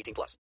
18 plus.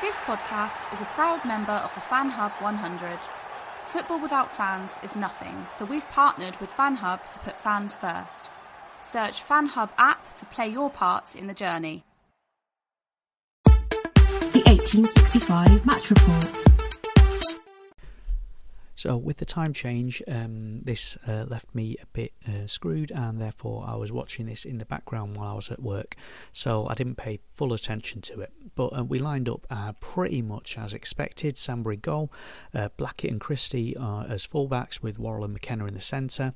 This podcast is a proud member of the Fan Hub 100. Football without fans is nothing, so we've partnered with Fan Hub to put fans first. Search Fan Hub app to play your part in the journey. The 1865 Match Report. So with the time change, um, this uh, left me a bit uh, screwed, and therefore I was watching this in the background while I was at work. So I didn't pay full attention to it. But uh, we lined up uh, pretty much as expected. Sambury goal, uh, Blackett and Christie as fullbacks, with Worrall and McKenna in the centre.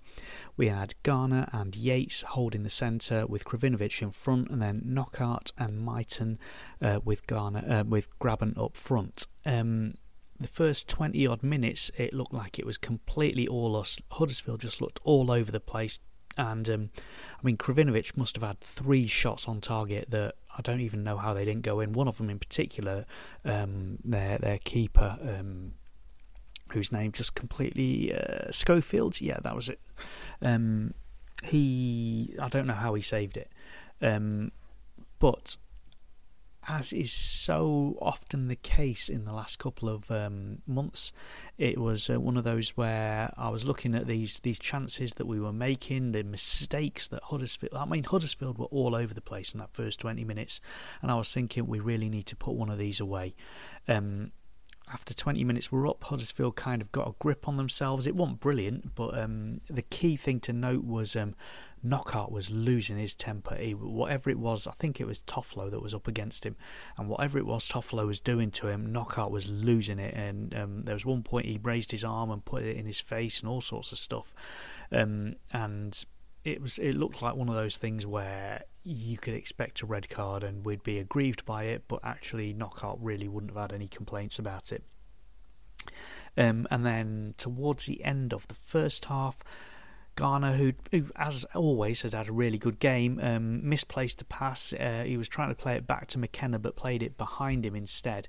We had Garner and Yates holding the centre, with Krovinovic in front, and then Knockaert and Mighten uh, with Garner with Grabban up front. Um, the first 20 odd minutes, it looked like it was completely all us. Huddersfield just looked all over the place. And um, I mean, Krovinovic must have had three shots on target that I don't even know how they didn't go in. One of them in particular, um, their their keeper, um, whose name just completely uh, Schofield. Yeah, that was it. Um, he, I don't know how he saved it, um, but as is so often the case in the last couple of um, months, it was uh, one of those where I was looking at these these chances that we were making, the mistakes that Huddersfield. I mean, Huddersfield were all over the place in that first twenty minutes, and I was thinking we really need to put one of these away. Um, after 20 minutes we're up, Huddersfield kind of got a grip on themselves. It wasn't brilliant, but um, the key thing to note was um, Knockaert was losing his temper. He, whatever it was, I think it was Toffolo that was up against him, and whatever it was Toffolo was doing to him, Knockaert was losing it. And um, there was one point he raised his arm and put it in his face and all sorts of stuff. Um, and it was it looked like one of those things where you could expect a red card and we'd be aggrieved by it, but actually Knockaert really wouldn't have had any complaints about it. Um, and then towards the end of the first half, Garner, who, who, as always, has had a really good game, um, misplaced a pass. Uh, he was trying to play it back to McKenna, but played it behind him instead.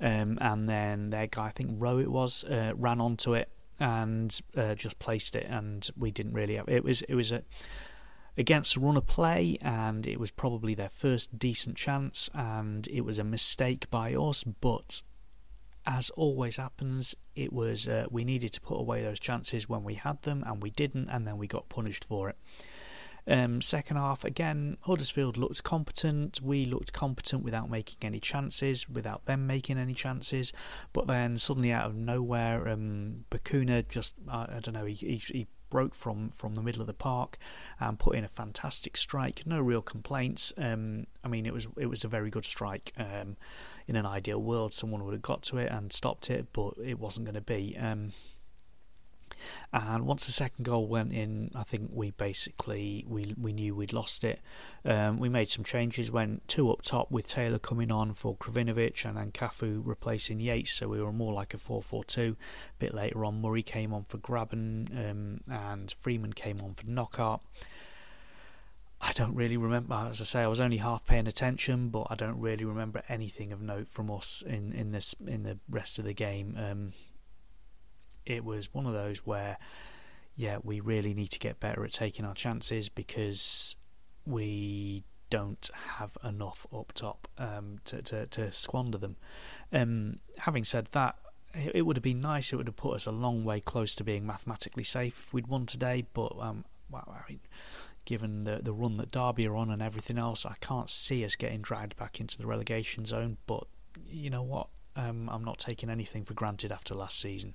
Um, and then their guy, I think Rowe it was, uh, ran onto it and uh, just placed it, and we didn't really have it. Was it was a against a run of play, and it was probably their first decent chance, and it was a mistake by us. But as always happens, it was uh, we needed to put away those chances when we had them, and we didn't, and then we got punished for it. Um, second half, again, Huddersfield looked competent. We looked competent without making any chances, without them making any chances. But then suddenly, out of nowhere, um, Bacuna just, uh, I don't know, he, he, he broke from from the middle of the park and put in a fantastic strike. No real complaints. Um, I mean, it was it was a very good strike. Um, in an ideal world, someone would have got to it and stopped it, but it wasn't going to be. Um, And once the second goal went in, I think we basically we we knew we'd lost it. Um, we made some changes, went two up top with Taylor coming on for Krovinovic and then Cafu replacing Yates, so we were more like a 4-4-2. A bit later on, Murray came on for Grabban um, and Freeman came on for Knockaert. I don't really remember. As I say, I was only half paying attention, but I don't really remember anything of note from us in in this in the rest of the game. Um, it was one of those where, yeah, we really need to get better at taking our chances because we don't have enough up top um, to, to, to squander them. Um, having said that, it, would have been nice. It would have put us a long way close to being mathematically safe if we'd won today. But um, well, I mean, given the the run that Derby are on and everything else, I can't see us getting dragged back into the relegation zone. But you know what? Um, I'm not taking anything for granted after last season.